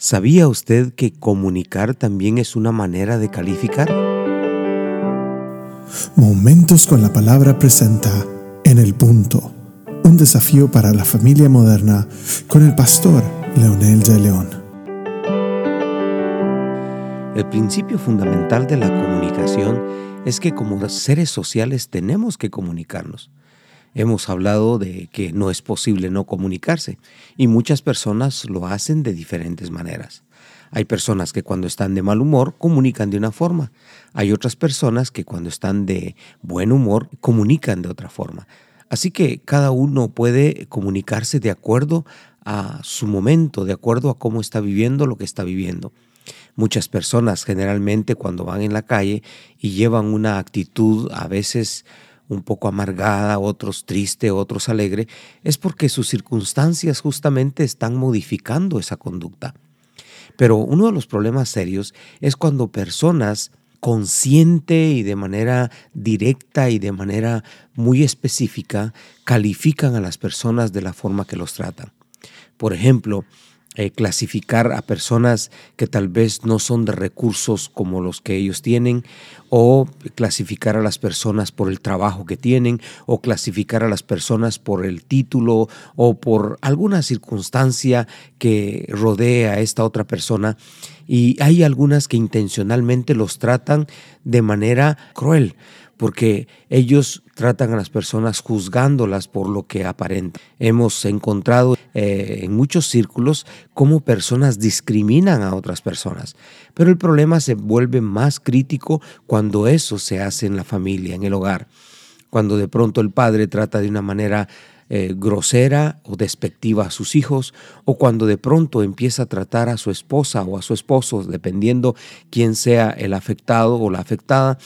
¿Sabía usted que comunicar también es una manera de calificar? Momentos con la palabra presenta En el punto, un desafío para la familia moderna con el pastor Leonel de León. El principio fundamental de la comunicación es que como seres sociales tenemos que comunicarnos. Hemos hablado de que no es posible no comunicarse y muchas personas lo hacen de diferentes maneras. Hay personas que cuando están de mal humor comunican de una forma. Hay otras personas que cuando están de buen humor comunican de otra forma. Así que cada uno puede comunicarse de acuerdo a su momento, de acuerdo a cómo está viviendo lo que está viviendo. Muchas personas generalmente cuando van en la calle y llevan una actitud a veces un poco amargada, otros triste, otros alegre, es porque sus circunstancias justamente están modificando esa conducta. Pero uno de los problemas serios es cuando personas consciente y de manera directa y de manera muy específica califican a las personas de la forma que los tratan. Por ejemplo, eh, clasificar a personas que tal vez no son de recursos como los que ellos tienen, o clasificar a las personas por el trabajo que tienen, o clasificar a las personas por el título o por alguna circunstancia que rodea a esta otra persona. Y hay algunas que intencionalmente los tratan de manera cruel porque ellos tratan a las personas juzgándolas por lo que aparentan. Hemos encontrado eh, en muchos círculos cómo personas discriminan a otras personas, pero el problema se vuelve más crítico cuando eso se hace en la familia, en el hogar, cuando de pronto el padre trata de una manera eh, grosera o despectiva a sus hijos, o cuando de pronto empieza a tratar a su esposa o a su esposo, dependiendo quién sea el afectado o la afectada,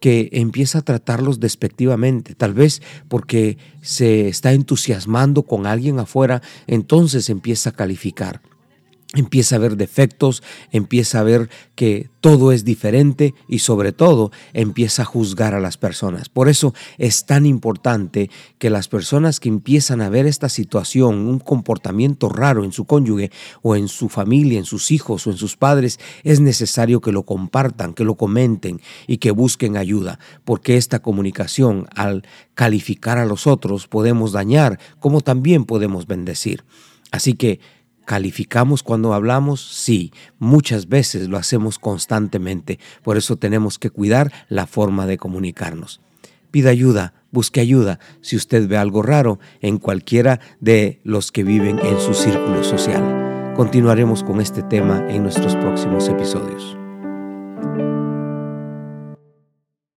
que empieza a tratarlos despectivamente, tal vez porque se está entusiasmando con alguien afuera, entonces empieza a calificar empieza a ver defectos, empieza a ver que todo es diferente y sobre todo empieza a juzgar a las personas. Por eso es tan importante que las personas que empiezan a ver esta situación, un comportamiento raro en su cónyuge o en su familia, en sus hijos o en sus padres, es necesario que lo compartan, que lo comenten y que busquen ayuda, porque esta comunicación al calificar a los otros podemos dañar como también podemos bendecir. Así que ¿Calificamos cuando hablamos? Sí, muchas veces lo hacemos constantemente, por eso tenemos que cuidar la forma de comunicarnos. Pida ayuda, busque ayuda si usted ve algo raro en cualquiera de los que viven en su círculo social. Continuaremos con este tema en nuestros próximos episodios.